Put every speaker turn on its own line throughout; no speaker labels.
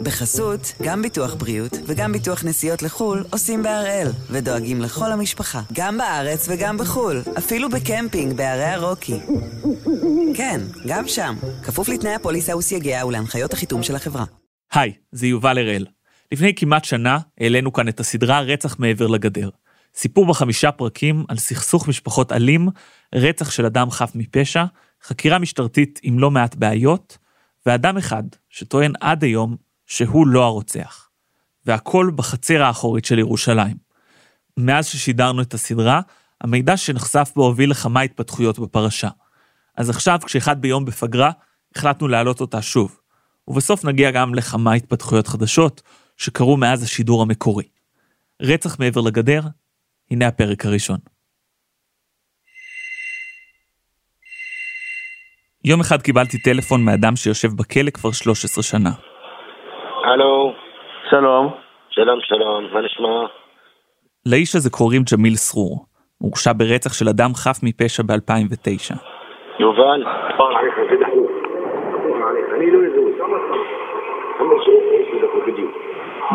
בחסות, גם ביטוח בריאות וגם ביטוח נסיעות לחו"ל עושים בהראל, ודואגים לכל המשפחה, גם בארץ וגם בחו"ל, אפילו בקמפינג בערי הרוקי. כן, גם שם, כפוף לתנאי הפוליסה וסייגיה ולהנחיות החיתום של החברה.
היי, זה יובל הראל. לפני כמעט שנה העלינו כאן את הסדרה רצח מעבר לגדר. סיפור בחמישה פרקים על סכסוך משפחות אלים, רצח של אדם חף מפשע, חקירה משטרתית עם לא מעט בעיות, ואדם אחד שטוען עד היום שהוא לא הרוצח. והכל בחצר האחורית של ירושלים. מאז ששידרנו את הסדרה, המידע שנחשף בו הוביל לכמה התפתחויות בפרשה. אז עכשיו, כשאחד ביום בפגרה, החלטנו להעלות אותה שוב. ובסוף נגיע גם לכמה התפתחויות חדשות שקרו מאז השידור המקורי. רצח מעבר לגדר, הנה הפרק הראשון. יום אחד קיבלתי טלפון מאדם שיושב בכלא כבר 13 שנה.
הלו,
שלום.
שלום שלום, מה נשמע?
לאיש הזה קוראים ג'מיל סרור. הורשע ברצח של אדם חף מפשע ב-2009.
יובל?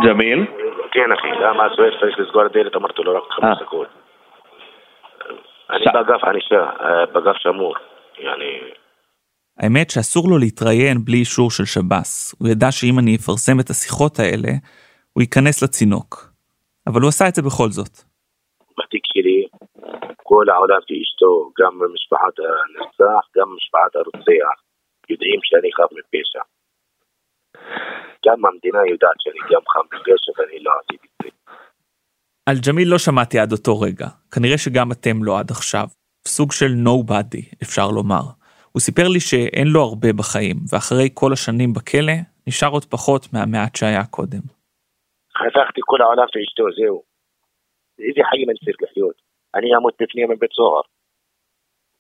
ג'מיל?
כן אחי, למה הסוהר צריך לסגור את הדלת? אמרתי לו רק חמש
אה.
דקות. אני באגף ענישה, אה, באגף שמור. יעני,
האמת שאסור לו להתראיין בלי אישור של שב"ס. הוא ידע שאם אני אפרסם את השיחות האלה, הוא ייכנס לצינוק. אבל הוא עשה את זה בכל זאת.
בתיק שלי, כל העולם ואשתו, גם משפחת הנרצח, גם משפחת הרוצח, יודעים שאני חף מפשע. גם המדינה יודעת שאני גם חף מפשע ואני לא עשיתי את זה.
על ג'מיל לא שמעתי עד אותו רגע. כנראה שגם אתם לא עד עכשיו. סוג של nobody, אפשר לומר. הוא סיפר לי שאין לו הרבה בחיים, ואחרי כל השנים בכלא, נשאר עוד פחות מהמעט שהיה קודם.
חסכתי כל העולם ואשתו, זהו. איזה חיים אני צריך לחיות? אני אמות בפנים מבית סוהר.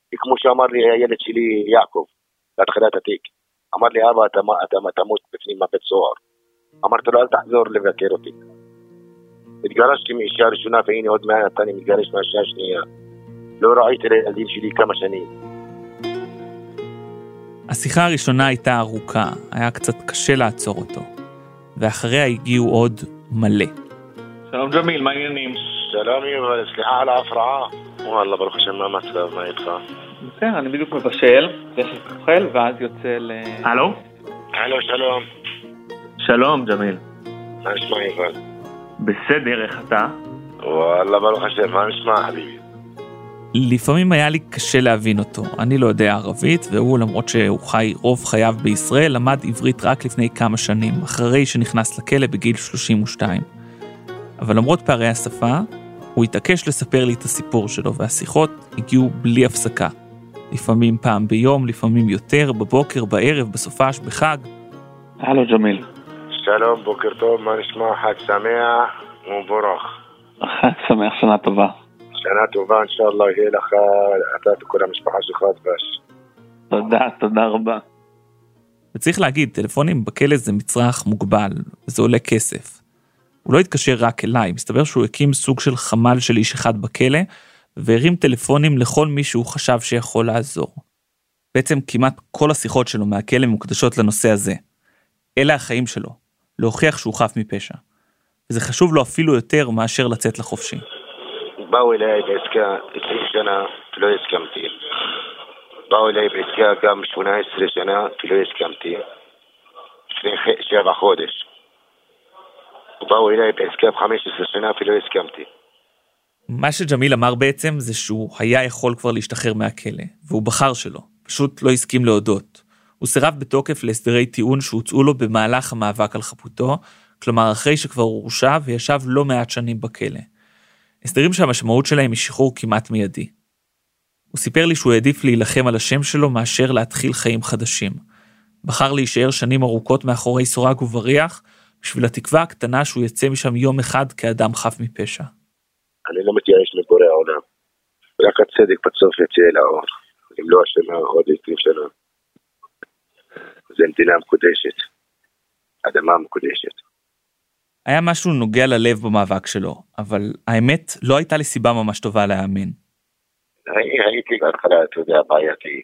וכמו שאמר לי הילד שלי יעקב, בהתחלת התיק, אמר לי אבא אתה, אתה, אתה תמות בפנים מבית סוהר. אמרתי לו אל תחזור לבקר אותי. התגרשתי מאישה ראשונה והנה עוד מעט אני מתגרש מהאישה השנייה. לא ראיתי לילדים שלי כמה שנים.
השיחה הראשונה הייתה ארוכה, היה קצת קשה לעצור אותו. ואחריה הגיעו עוד מלא.
שלום ג'מיל, מה העניינים?
שלום יובל, סליחה על ההפרעה. וואלה ברוך השם מה המצב, מה איתך?
בסדר, אני בדיוק מבשל, לי אוכל ואז יוצא ל... הלו?
הלו שלום.
שלום ג'מיל.
מה נשמע יובל?
בסדר, איך אתה?
וואלה ברוך השם, מה נשמע חביבי?
לפעמים היה לי קשה להבין אותו. אני לא יודע ערבית, והוא, למרות שהוא חי רוב חייו בישראל, למד עברית רק לפני כמה שנים, אחרי שנכנס לכלא בגיל 32. אבל למרות פערי השפה, הוא התעקש לספר לי את הסיפור שלו, והשיחות הגיעו בלי הפסקה. לפעמים פעם ביום, לפעמים יותר, בבוקר, בערב, בסופש, בחג.
הלו ג'מיל.
שלום, בוקר טוב, מה נשמע? חג שמח ומבורך.
שמח שנה טובה.
שנה טובה, אינשאללה, יהיה לך, אתה וכל המשפחה שלך דבש.
תודה, תודה רבה.
וצריך להגיד, טלפונים בכלא זה מצרך מוגבל, וזה עולה כסף. הוא לא התקשר רק אליי, מסתבר שהוא הקים סוג של חמ"ל של איש אחד בכלא, והרים טלפונים לכל מי שהוא חשב שיכול לעזור. בעצם כמעט כל השיחות שלו מהכלא מוקדשות לנושא הזה. אלה החיים שלו, להוכיח שהוא חף מפשע. וזה חשוב לו אפילו יותר מאשר לצאת לחופשי.
באו אליי בעסקה 20 שנה ולא הסכמתי. באו אליי בעסקה גם 18 שנה ולא הסכמתי. לפני שבע חודש. באו אליי בעסקה ב-15 שנה ולא הסכמתי.
מה שג'מיל אמר בעצם זה שהוא היה יכול כבר להשתחרר מהכלא, והוא בחר שלא, פשוט לא הסכים להודות. הוא סירב בתוקף להסדרי טיעון שהוצאו לו במהלך המאבק על חפותו, כלומר אחרי שכבר הורשע וישב לא מעט שנים בכלא. הסדרים שהמשמעות שלהם היא שחרור כמעט מיידי. הוא סיפר לי שהוא העדיף להילחם על השם שלו מאשר להתחיל חיים חדשים. בחר להישאר שנים ארוכות מאחורי סורג ובריח, בשביל התקווה הקטנה שהוא יצא משם יום אחד כאדם חף מפשע.
אני לא מתייאש מבורא העולם. רק הצדק בסוף יצא אל האור. אם לא השנה עוד 20 שנה. זו מדינה מקודשת. אדמה מקודשת.
היה משהו נוגע ללב במאבק שלו, אבל האמת לא הייתה לי סיבה ממש טובה להאמין.
הייתי בהתחלה, אתה יודע, בעייתי.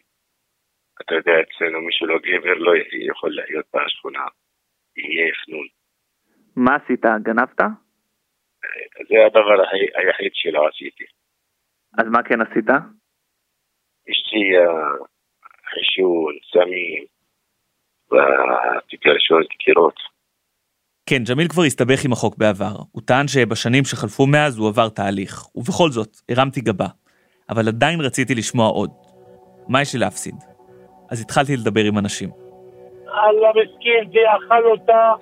אתה יודע, אצלנו מי שלא גבר לא יכול להיות בשכונה. יהיה חנון.
מה עשית? גנבת?
זה הדבר היחיד שלא עשיתי.
אז מה כן עשית?
השתייה, חישון, סמים, והתגרשות, קירות.
כן, ג'מיל כבר הסתבך עם החוק בעבר. הוא טען שבשנים שחלפו מאז הוא עבר תהליך, ובכל זאת, הרמתי גבה. אבל עדיין רציתי לשמוע עוד. מה יש לי להפסיד? אז התחלתי לדבר עם אנשים.
אללה מסכין, זה אכל אותה,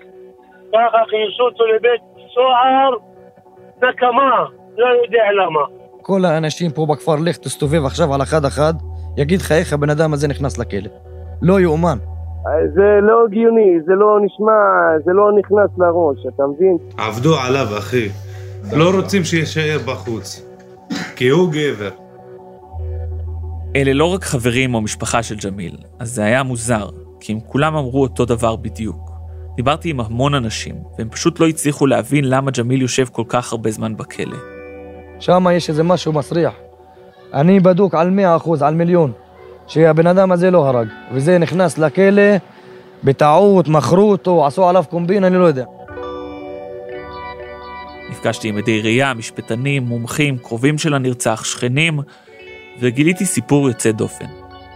ככה הכניסו אותו לבית סוהר, נקמה, לא יודע למה.
כל האנשים פה בכפר, לך תסתובב עכשיו על אחד-אחד, יגיד לך איך הבן אדם הזה נכנס לכלא. לא יאומן.
זה לא הגיוני, זה לא נשמע, זה לא נכנס לראש, אתה מבין?
עבדו עליו, אחי. לא רוצים שיישאר בחוץ. כי הוא גבר.
אלה לא רק חברים או משפחה של ג'מיל, אז זה היה מוזר, כי הם כולם אמרו אותו דבר בדיוק. דיברתי עם המון אנשים, והם פשוט לא הצליחו להבין למה ג'מיל יושב כל כך הרבה זמן בכלא.
שם יש איזה משהו מסריח. אני בדוק על מאה אחוז, על מיליון, שהבן אדם הזה לא הרג, וזה נכנס לכלא בטעות, מכרו אותו, עשו עליו קומבין, אני לא יודע.
נפגשתי עם עדי ראייה, משפטנים, מומחים, קרובים של הנרצח, שכנים, וגיליתי סיפור יוצא דופן.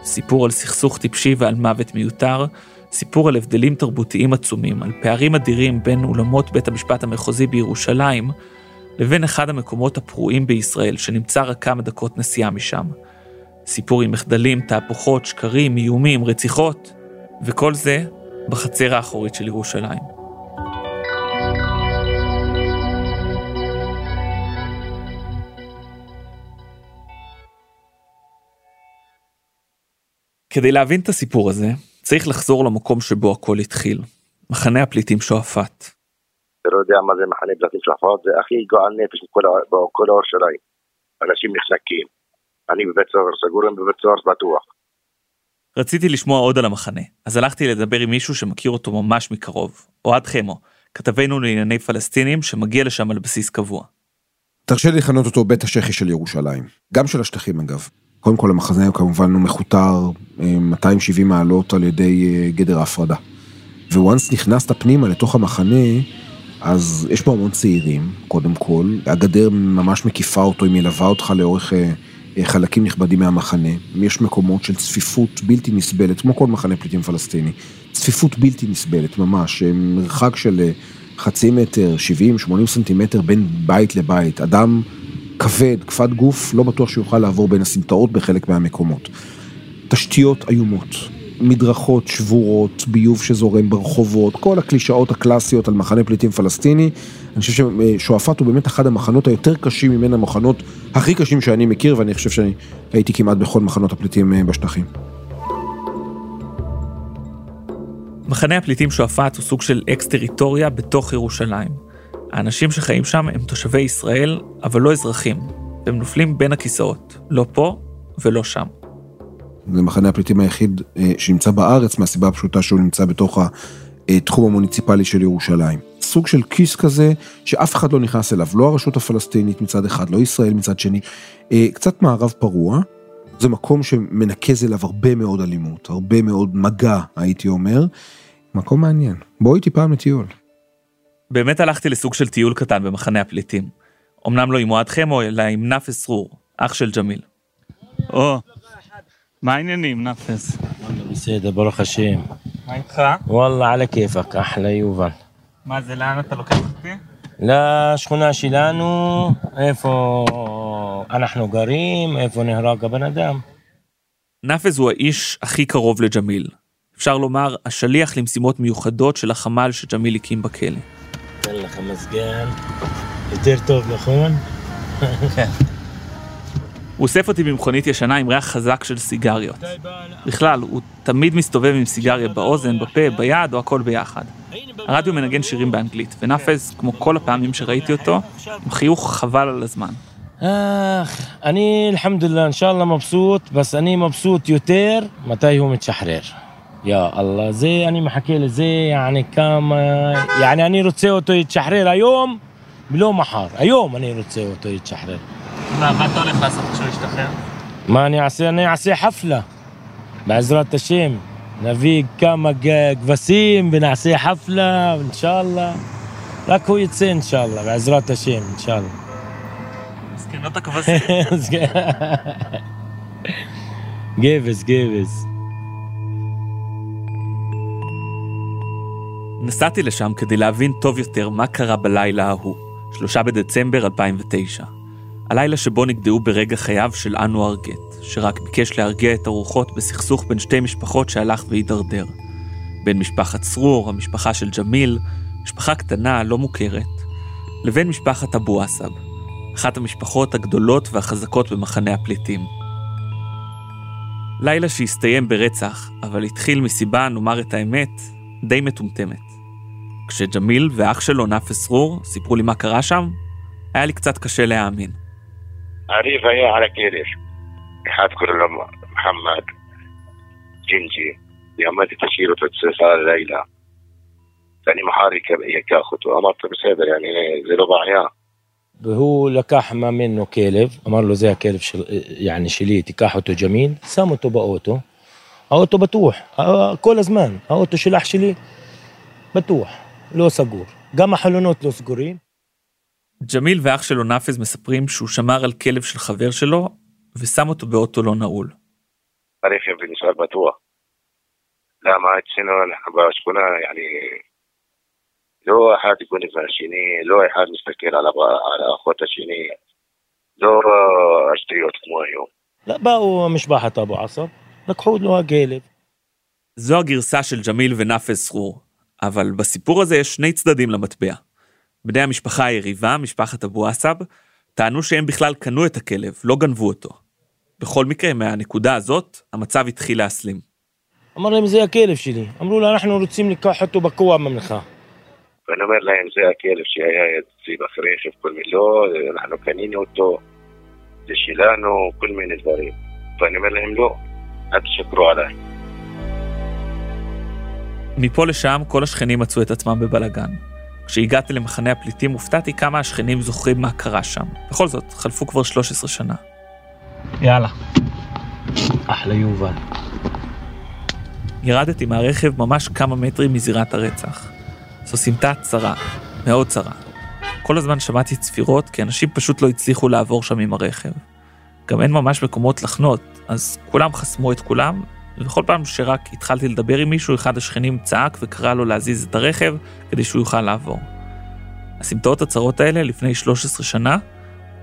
סיפור על סכסוך טיפשי ועל מוות מיותר, סיפור על הבדלים תרבותיים עצומים, על פערים אדירים בין אולמות בית המשפט המחוזי בירושלים לבין אחד המקומות הפרועים בישראל, שנמצא רק כמה דקות נסיעה משם. סיפור עם מחדלים, תהפוכות, שקרים, איומים, רציחות, וכל זה בחצר האחורית של ירושלים. כדי להבין את הסיפור הזה, צריך לחזור למקום שבו הכל התחיל, מחנה הפליטים שועפאט.
אתה לא יודע מה זה מחנה של החוות, זה הכי גועל נפש בכל ירושלים. אנשים נחנקים. אני בבית סוהר סגור, הם בבית סוהר בטוח.
רציתי לשמוע עוד על המחנה, אז הלכתי לדבר עם מישהו שמכיר אותו ממש מקרוב, אוהד חמו, כתבנו לענייני פלסטינים שמגיע לשם על בסיס קבוע.
תרשה לי לכנות אותו בית השחי של ירושלים. גם של השטחים אגב. קודם כל המחנה כמובן הוא מכותר אה, 270 מעלות על ידי אה, גדר ההפרדה. וואנס נכנסת פנימה לתוך המחנה, אז יש פה המון צעירים, קודם כל. הגדר ממש מקיפה אותו, היא מלווה אותך לאורך אה, חלקים נכבדים מהמחנה. יש מקומות של צפיפות בלתי נסבלת, כמו כל מחנה פליטים פלסטיני. צפיפות בלתי נסבלת, ממש. אה, מרחק של אה, חצי מטר, 70-80 סנטימטר בין בית לבית. אדם כבד, כבד גוף, לא בטוח שיוכל לעבור בין הסמטאות בחלק מהמקומות. תשתיות איומות, מדרכות שבורות, ביוב שזורם ברחובות, כל הקלישאות הקלאסיות על מחנה פליטים פלסטיני. אני חושב ששועפאט הוא באמת אחד המחנות היותר קשים מבין המחנות הכי קשים שאני מכיר, ואני חושב שאני הייתי כמעט בכל מחנות הפליטים אה, בשטחים.
מחנה הפליטים שועפאט הוא סוג של אקס-טריטוריה בתוך ירושלים. האנשים שחיים שם הם תושבי ישראל, אבל לא אזרחים, והם נופלים בין הכיסאות, לא פה ולא שם.
זה מחנה הפליטים היחיד אה, שנמצא בארץ מהסיבה הפשוטה שהוא נמצא בתוך התחום המוניציפלי של ירושלים. סוג של כיס כזה שאף אחד לא נכנס אליו, לא הרשות הפלסטינית מצד אחד, לא ישראל מצד שני, אה, קצת מערב פרוע. זה מקום שמנקז אליו הרבה מאוד אלימות, הרבה מאוד מגע, הייתי אומר. מקום מעניין. בוא איתי פעם לטיול.
באמת הלכתי לסוג של טיול קטן במחנה הפליטים. אמנם לא עם אוהד חמו, אלא עם נאפס רור, אח של ג'מיל.
או, מה העניינים, נאפס?
בסדר, ברוך השם.
מה איתך?
וואלה, על הכיפאק, אחלה יובל.
מה זה, לאן אתה לוקח אותי?
לשכונה שלנו, איפה אנחנו גרים, איפה נהרג הבן אדם.
נאפז הוא האיש הכי קרוב לג'מיל. אפשר לומר, השליח למשימות מיוחדות של החמ"ל שג'מיל הקים בכלא.
נותן לך מזגן, יותר טוב, נכון? כן.
הוא אוסף אותי במכונית ישנה עם ריח חזק של סיגריות. בכלל, הוא תמיד מסתובב עם סיגריה באוזן, בפה, ביד או הכל ביחד. הרדיו מנגן שירים באנגלית, ונאפז, כמו כל הפעמים שראיתי אותו, עם חיוך חבל על הזמן.
אך, אני, אלחמדולillah, אינשאללה מבסוט, בס אני מבסוט יותר מתי הוא מתשחרר. יא אללה, זה, אני מחכה לזה, יעני כמה, יעני אני רוצה אותו יתשחרר היום, ולא מחר. היום אני רוצה אותו יתשחרר.
מה, אתה הולך לעשות כשהוא ישתחרר?
מה אני אעשה? אני אעשה חפלה, בעזרת השם. נביא כמה כבשים ונעשה חפלה, אינשאללה. רק הוא יצא אינשאללה, בעזרת השם, אינשאללה.
מסכנות הכבשים.
אז כן. גבס, גבס.
נסעתי לשם כדי להבין טוב יותר מה קרה בלילה ההוא, שלושה בדצמבר 2009. הלילה שבו נגדעו ברגע חייו של אנואר גט, שרק ביקש להרגיע את הרוחות בסכסוך בין שתי משפחות שהלך והידרדר. בין משפחת סרור, המשפחה של ג'מיל, משפחה קטנה, לא מוכרת, לבין משפחת אבו עסב, אחת המשפחות הגדולות והחזקות במחנה הפליטים. לילה שהסתיים ברצח, אבל התחיל מסיבה, נאמר את האמת, די מטומטמת. כשג'מיל ואח שלו, נאפס סרור, סיפרו לי מה קרה שם, היה לי קצת קשה להאמין.
عريفة يا على كيريش حاذكر محمد. جنجي. يا ما تشيله تتسلسل ليلى. يعني محارك يا خطوة بس هذا يعني زي ربع يا
هو لكحمة منه كيلف أمر له زي كيلف شل... يعني شليتي. كاحته جميل. سامته بأوتو. أوتو بتوح. كل زمان. أوتو شلح شلي. بتوح. له سقور قام حلونوت لو سقورين
ג'מיל ואח שלו נאפז מספרים שהוא שמר על כלב של חבר שלו ושם אותו באוטו לא נעול.
הרכב נשאר בטוח. למה אצלנו אנחנו בשכונה, אני... לא אחד גונב השני, לא אחד מסתכל על האחות השני, לא השטויות כמו היום.
באו משפחת אבו עסר, לקחו לו הגלב.
זו הגרסה של ג'מיל ונאפז סרור, אבל בסיפור הזה יש שני צדדים למטבע. בני המשפחה היריבה, משפחת אבו עסב, טענו שהם בכלל קנו את הכלב, לא גנבו אותו. בכל מקרה, מהנקודה הזאת, המצב התחיל להסלים.
אמר להם זה הכלב שלי, אמרו לו אנחנו רוצים לקח אותו בכוח ממך.
ואני אומר להם, זה הכלב שהיה אצלי ברכב, כל מיני, לא, אנחנו קנינו אותו, זה שלנו, כל מיני דברים. ואני אומר להם, לא, אל תשקרו עליי.
מפה לשם כל השכנים מצאו את עצמם בבלגן. כשהגעתי למחנה הפליטים הופתעתי כמה השכנים זוכרים מה קרה שם. בכל זאת, חלפו כבר 13 שנה. יאללה.
אחלה יובל.
ירדתי מהרכב ממש כמה מטרים מזירת הרצח. זו סמטה צרה, מאוד צרה. כל הזמן שמעתי צפירות כי אנשים פשוט לא הצליחו לעבור שם עם הרכב. גם אין ממש מקומות לחנות, אז כולם חסמו את כולם, ובכל פעם שרק התחלתי לדבר עם מישהו, אחד השכנים צעק וקרא לו להזיז את הרכב כדי שהוא יוכל לעבור. הסמטאות הצרות האלה, לפני 13 שנה,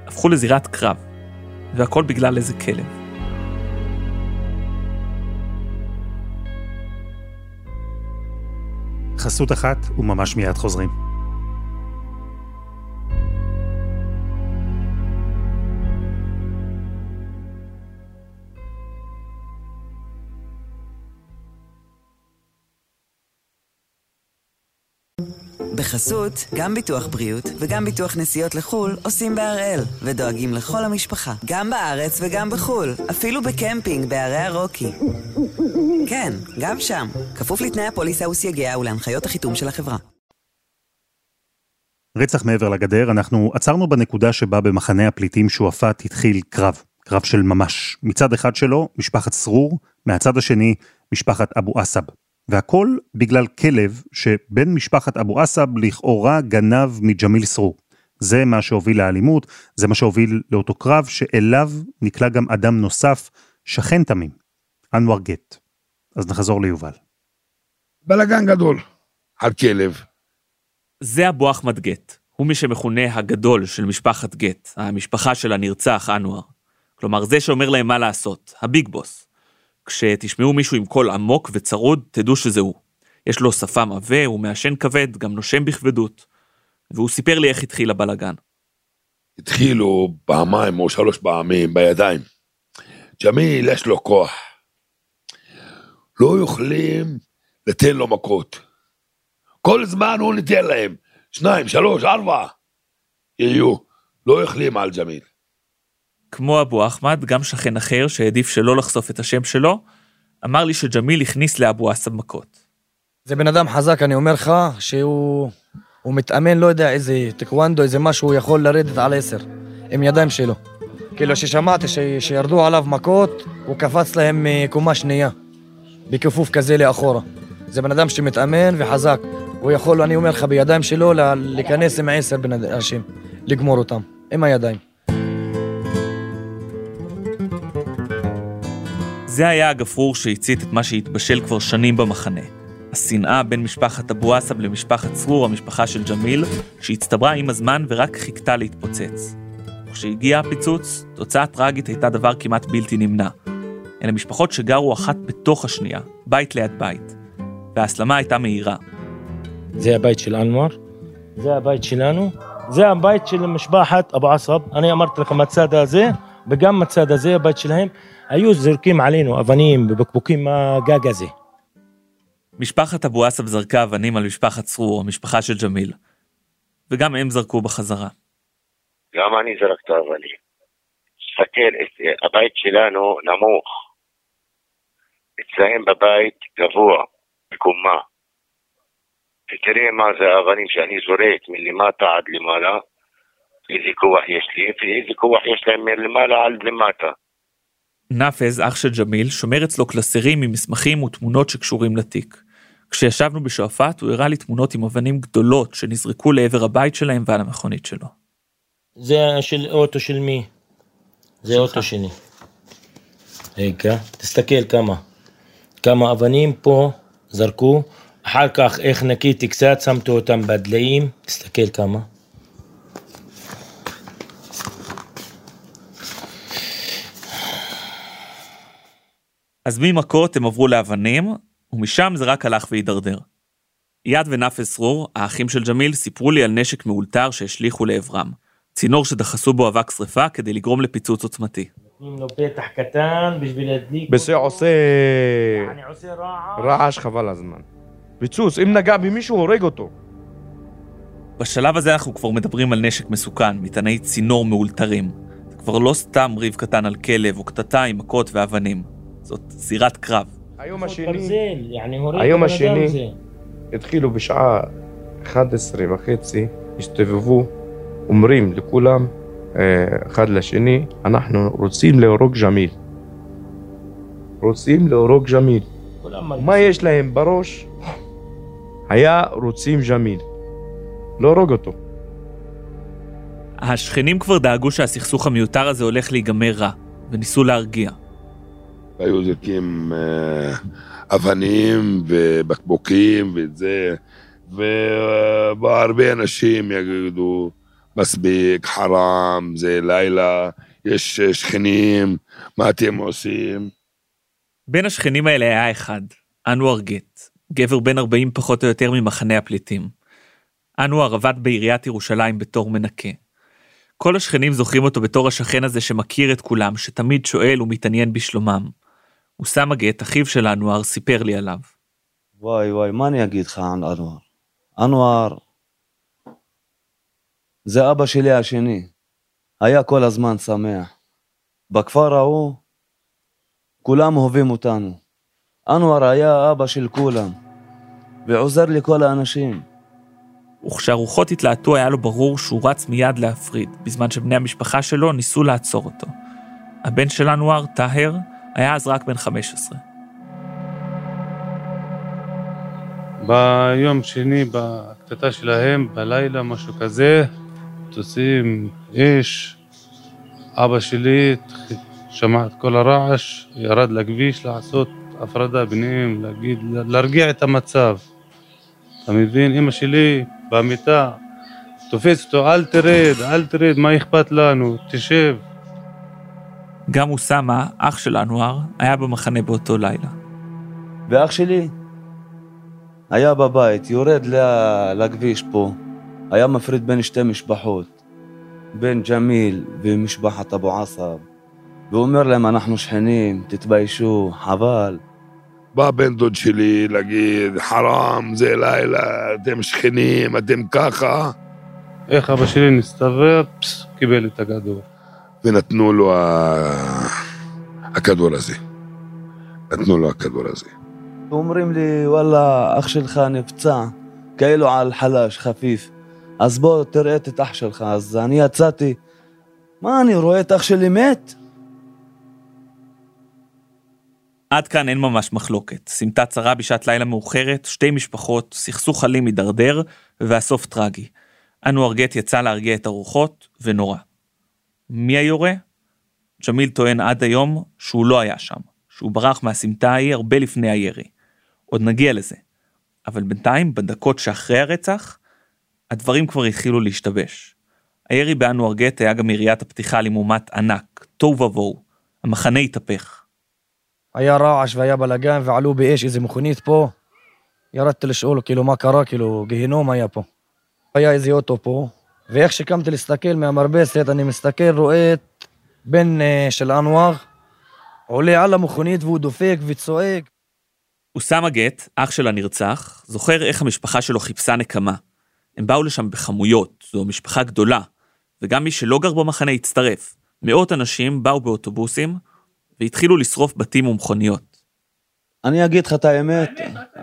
הפכו לזירת קרב, והכל בגלל איזה כלב.
חסות אחת וממש מיד חוזרים.
בחסות, גם ביטוח בריאות וגם ביטוח נסיעות לחו"ל עושים בהראל, ודואגים לכל המשפחה, גם בארץ וגם בחו"ל, אפילו בקמפינג בערי הרוקי. כן, גם שם, כפוף לתנאי הפוליסה וסייגיה ולהנחיות החיתום של החברה.
רצח מעבר לגדר, אנחנו עצרנו בנקודה שבה במחנה הפליטים שועפאט התחיל קרב, קרב של ממש. מצד אחד שלו, משפחת סרור, מהצד השני, משפחת אבו עסב. והכל בגלל כלב שבן משפחת אבו עסב לכאורה גנב מג'מיל סרור. זה מה שהוביל לאלימות, זה מה שהוביל לאותו קרב שאליו נקלע גם אדם נוסף, שכן תמים, אנואר גט. אז נחזור ליובל.
בלאגן גדול על כלב.
זה אבו אחמד גט. הוא מי שמכונה הגדול של משפחת גט, המשפחה של הנרצח אנואר. כלומר, זה שאומר להם מה לעשות, הביג בוס. כשתשמעו מישהו עם קול עמוק וצרוד, תדעו שזה הוא. יש לו שפם עבה, הוא מעשן כבד, גם נושם בכבדות. והוא סיפר לי איך התחיל הבלגן.
התחילו פעמיים או שלוש פעמים בידיים. ג'מיל יש לו כוח. לא יכולים לתת לו מכות. כל זמן הוא ניתן להם. שניים, שלוש, ארבע. יהיו. לא יכולים על ג'מיל.
כמו אבו אחמד, גם שכן אחר שהעדיף שלא לחשוף את השם שלו, אמר לי שג'מיל הכניס לאבו עסב מכות.
זה בן אדם חזק, אני אומר לך, שהוא הוא מתאמן, לא יודע, איזה טקוונדו, איזה משהו, הוא יכול לרדת על עשר, עם ידיים שלו. כאילו, ששמעתי ש... שירדו עליו מכות, הוא קפץ להם מקומה שנייה. בכיפוף כזה לאחורה. זה בן אדם שמתאמן וחזק. הוא יכול, אני אומר לך, בידיים שלו להיכנס עם עשר אנשים, לגמור אותם, עם הידיים.
זה היה הגפרור שהצית את מה שהתבשל כבר שנים במחנה. השנאה בין משפחת אבו עסב למשפחת צרור, המשפחה של ג'מיל, שהצטברה עם הזמן ורק חיכתה להתפוצץ. וכשהגיע הפיצוץ, תוצאה טרגית הייתה דבר כמעט בלתי נמנע. אלה משפחות שגרו אחת בתוך השנייה, בית ליד בית. וההסלמה הייתה מהירה.
זה הבית של אנואר, זה הבית שלנו, זה הבית של משפחת אבו עסב. אני אמרתי לך מהצד הזה, וגם מהצד הזה, הבית שלהם, היו זורקים עלינו אבנים ובקבוקים מהגג הזה.
משפחת אבו עסב זרקה אבנים על משפחת צרור, המשפחה של ג'מיל. וגם הם זרקו בחזרה.
גם אני זרקת אבנים. תסתכל, את- הבית שלנו נמוך. אצלהם בבית גבוה, בקומה. ותראה מה זה האבנים שאני זורק מלמטה עד למעלה, איזה כוח יש לי, ואיזה כוח יש להם מלמעלה עד למטה.
נאפז, אח של ג'מיל, שומר אצלו קלסרים עם מסמכים ותמונות שקשורים לתיק. כשישבנו בשועפאט הוא הראה לי תמונות עם אבנים גדולות שנזרקו לעבר הבית שלהם ועל המכונית שלו.
זה של אוטו של מי? זה אוטו שלי. רגע, תסתכל כמה. כמה אבנים פה זרקו, אחר כך איך נקיתי קצת, שמתי אותם בדליים, תסתכל כמה.
אז ממכות הם עברו לאבנים, ומשם זה רק הלך והידרדר. איאד ונאפז סרור, האחים של ג'מיל, סיפרו לי על נשק מאולתר שהשליכו לעברם. צינור שדחסו בו אבק שרפה כדי לגרום לפיצוץ עוצמתי.
נותנים לו פתח קטן בשביל להדליק.
עושה
אני עושה רעש.
רעש חבל הזמן. פיצוץ, אם נגע במישהו הורג אותו.
בשלב הזה אנחנו כבר מדברים על נשק מסוכן, מטעני צינור מאולתרים. זה כבר לא סתם ריב קטן על כלב או קטטה עם מכות ואבנים. זאת זירת קרב.
היום
השני,
היום השני. התחילו בשעה 11 וחצי, הסתובבו, אומרים לכולם, אה, אחד לשני, אנחנו רוצים להרוג ג'מיל. רוצים להרוג ג'מיל. מה יש להם בראש? היה רוצים ג'מיל. להרוג אותו.
השכנים כבר דאגו שהסכסוך המיותר הזה הולך להיגמר רע, וניסו להרגיע.
היו זורקים אה, אבנים ובקבוקים ואת זה, והרבה אנשים יגידו, מספיק, חרם, זה לילה, יש אה, שכנים, מה אתם עושים?
בין השכנים האלה היה אחד, אנואר גט, גבר בן 40 פחות או יותר ממחנה הפליטים. אנואר עבד בעיריית ירושלים בתור מנקה. כל השכנים זוכרים אותו בתור השכן הזה שמכיר את כולם, שתמיד שואל ומתעניין בשלומם. אוסאמה גט, אחיו של אנואר, סיפר לי עליו.
וואי וואי, מה אני אגיד לך על אנואר? אנואר זה אבא שלי השני. היה כל הזמן שמח. בכפר ההוא כולם אוהבים אותנו. אנואר היה אבא של כולם, ועוזר לכל האנשים.
וכשהרוחות התלהטו היה לו ברור שהוא רץ מיד להפריד, בזמן שבני המשפחה שלו ניסו לעצור אותו. הבן של אנואר, טאהר, היה אז רק בן 15.
ביום שני, בקטטה שלהם, בלילה, משהו כזה, מטוסים, אש. אבא שלי שמע את כל הרעש, ירד לכביש לעשות הפרדה ביניהם, להגיד, להרגיע את המצב. אתה מבין? אמא שלי במיטה, תופס אותו, אל תרד, אל תרד, מה אכפת לנו? תשב.
גם אוסאמה, אח של אנואר, היה במחנה באותו לילה.
ואח שלי היה בבית, יורד לכביש פה, היה מפריד בין שתי משפחות, בין ג'מיל ומשפחת אבו עסב, ואומר להם, אנחנו שכנים, תתביישו, חבל.
בא בן דוד שלי להגיד, חרם, זה לילה, אתם שכנים, אתם ככה.
איך אבא שלי נסתובב, פס, קיבל את הכדור.
ונתנו לו ה... הכדור הזה. נתנו לו הכדור הזה.
אומרים לי, וואלה, אח שלך נפצע, כאילו על חלש, חפיף. אז בוא תראה את אח שלך. אז אני יצאתי, מה, אני רואה את אח שלי מת?
עד כאן אין ממש מחלוקת. סמטה צרה בשעת לילה מאוחרת, שתי משפחות, סכסוך אלים מידרדר, והסוף טרגי. אנואר גט יצא להרגיע את הרוחות, ונורא. מי היורה? ג'מיל טוען עד היום שהוא לא היה שם, שהוא ברח מהסמטה ההיא הרבה לפני הירי. עוד נגיע לזה. אבל בינתיים, בדקות שאחרי הרצח, הדברים כבר התחילו להשתבש. הירי באנואר גט היה גם יריית הפתיחה למהומת ענק, תוהו ובוהו. המחנה התהפך.
היה רעש והיה בלאגן ועלו באש איזה מכונית פה. ירדתי לשאול כאילו מה קרה, כאילו גיהינום היה פה. היה איזה אוטו פה, ואיך שקמתי להסתכל מהמרפסת, אני מסתכל, רואה את בן uh, של אנואר, עולה על המכונית והוא דופק וצועק.
אוסאמה גט, אח של הנרצח, זוכר איך המשפחה שלו חיפשה נקמה. הם באו לשם בכמויות, זו משפחה גדולה, וגם מי שלא גר במחנה הצטרף. מאות אנשים באו באוטובוסים והתחילו לשרוף בתים ומכוניות.
אני אגיד לך את האמת,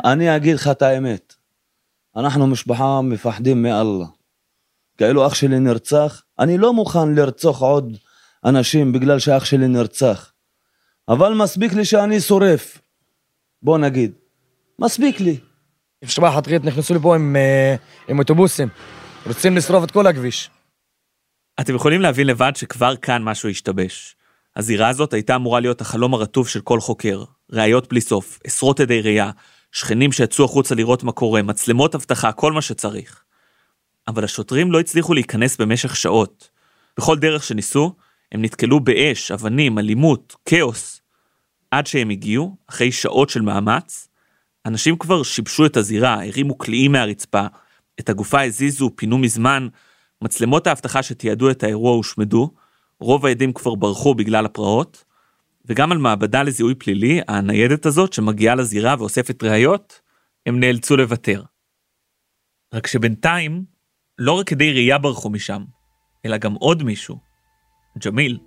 אני אגיד לך את האמת. אנחנו משפחה מפחדים מאללה. כאילו אח שלי נרצח, אני לא מוכן לרצוח עוד אנשים בגלל שאח שלי נרצח. אבל מספיק לי שאני שורף. בוא נגיד. מספיק לי.
משפחת ריט נכנסו לפה עם, אה, עם אוטובוסים. רוצים לשרוף את כל הכביש.
אתם יכולים להבין לבד שכבר כאן משהו השתבש. הזירה הזאת הייתה אמורה להיות החלום הרטוב של כל חוקר. ראיות בלי סוף, עשרות עדי ראייה, שכנים שיצאו החוצה לראות מה קורה, מצלמות אבטחה, כל מה שצריך. אבל השוטרים לא הצליחו להיכנס במשך שעות. בכל דרך שניסו, הם נתקלו באש, אבנים, אלימות, כאוס. עד שהם הגיעו, אחרי שעות של מאמץ, אנשים כבר שיבשו את הזירה, הרימו קליעים מהרצפה, את הגופה הזיזו, פינו מזמן, מצלמות האבטחה שתיעדו את האירוע הושמדו, רוב העדים כבר ברחו בגלל הפרעות, וגם על מעבדה לזיהוי פלילי, הניידת הזאת שמגיעה לזירה ואוספת ראיות, הם נאלצו לוותר. רק שבינתיים, לא רק כדי ראייה ברחו משם, אלא גם עוד מישהו, ג'מיל.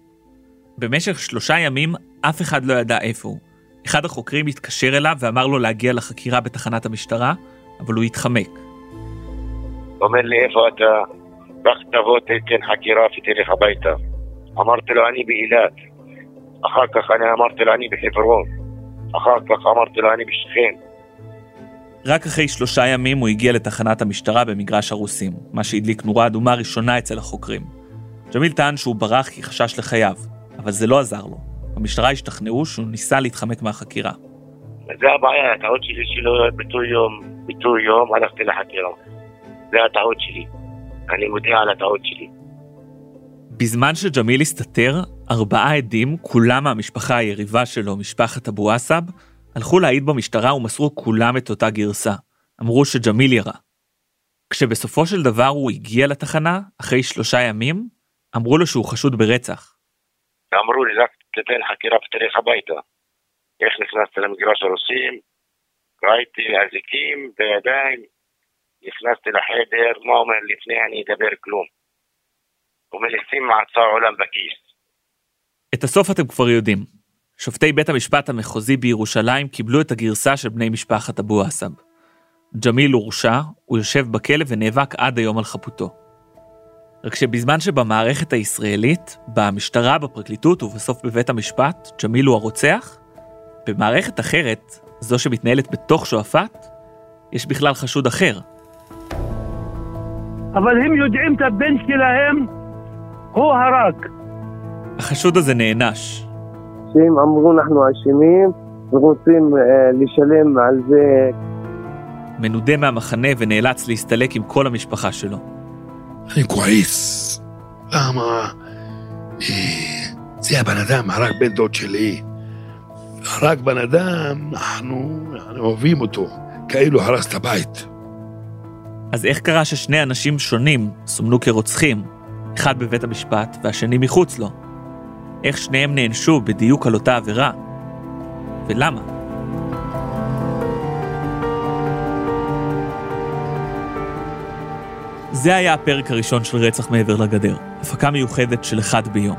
במשך שלושה ימים אף אחד לא ידע איפה הוא. אחד החוקרים התקשר אליו ואמר לו להגיע לחקירה בתחנת המשטרה, אבל הוא התחמק.
אומר לי איפה אתה? רק תבוא תתן חקירה ותלך הביתה. אמרתי לו אני באילת. אחר כך אני אמרתי לו אני בחברון. אחר כך אמרתי לו אני בשכם.
רק אחרי שלושה ימים הוא הגיע לתחנת המשטרה במגרש הרוסים, מה שהדליק נורה אדומה ראשונה אצל החוקרים. ג'מיל טען שהוא ברח כי חשש לחייו, אבל זה לא עזר לו. המשטרה השתכנעו שהוא ניסה להתחמק מהחקירה.
זה הבעיה, הטעות שלי שלא באותו יום, באותו יום הלכתי לחקירה. זה הטעות שלי. אני מודיע על הטעות שלי.
בזמן שג'מיל הסתתר, ארבעה עדים, כולם מהמשפחה היריבה שלו, משפחת אבו עסב, הלכו להעיד במשטרה ומסרו כולם את אותה גרסה. אמרו שג'מיל ירה. כשבסופו של דבר הוא הגיע לתחנה, אחרי שלושה ימים, אמרו לו שהוא חשוד ברצח.
אמרו לי, רק תתן חקירה ותלך הביתה. איך נכנסת למגרש הרוסים? ראיתי אזיקים בידיים, נכנסתי לחדר, מה אומר לפני אני אדבר כלום. אומר לי, שים מעצר עולם בכיס.
את הסוף אתם כבר יודעים. שופטי בית המשפט המחוזי בירושלים קיבלו את הגרסה של בני משפחת אבו עסב. ג'מיל הורשע, הוא יושב בכלא ונאבק עד היום על חפותו. רק שבזמן שבמערכת הישראלית, במשטרה, בפרקליטות ובסוף בבית המשפט, ג'מיל הוא הרוצח, במערכת אחרת, זו שמתנהלת בתוך שועפאט, יש בכלל חשוד אחר.
אבל הם יודעים את הבן שלהם, הוא הרג.
החשוד הזה נענש.
שהם אמרו אנחנו אשמים ורוצים אה, לשלם על זה.
מנודה מהמחנה ונאלץ להסתלק עם כל המשפחה שלו.
אני כועס. למה? אה, זה הבן אדם, הרג בן דוד שלי. הרג בן אדם, אנחנו, אנחנו אוהבים אותו. כאילו הרס את הבית.
אז איך קרה ששני אנשים שונים סומנו כרוצחים, אחד בבית המשפט והשני מחוץ לו? איך שניהם נענשו בדיוק על אותה עבירה? ולמה? זה היה הפרק הראשון של רצח מעבר לגדר, הפקה מיוחדת של אחד ביום.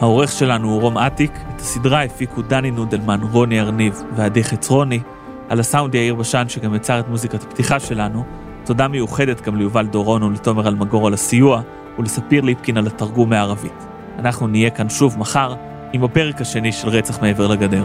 העורך שלנו הוא רום אטיק, את הסדרה הפיקו דני נודלמן, רוני ארניב ועדי חצרוני, על הסאונד יאיר בשן שגם יצר את מוזיקת הפתיחה שלנו. תודה מיוחדת גם ליובל דורון ולתומר אלמגור על הסיוע, ולספיר ליפקין על התרגום מערבית. אנחנו נהיה כאן שוב מחר עם הפרק השני של רצח מעבר לגדר.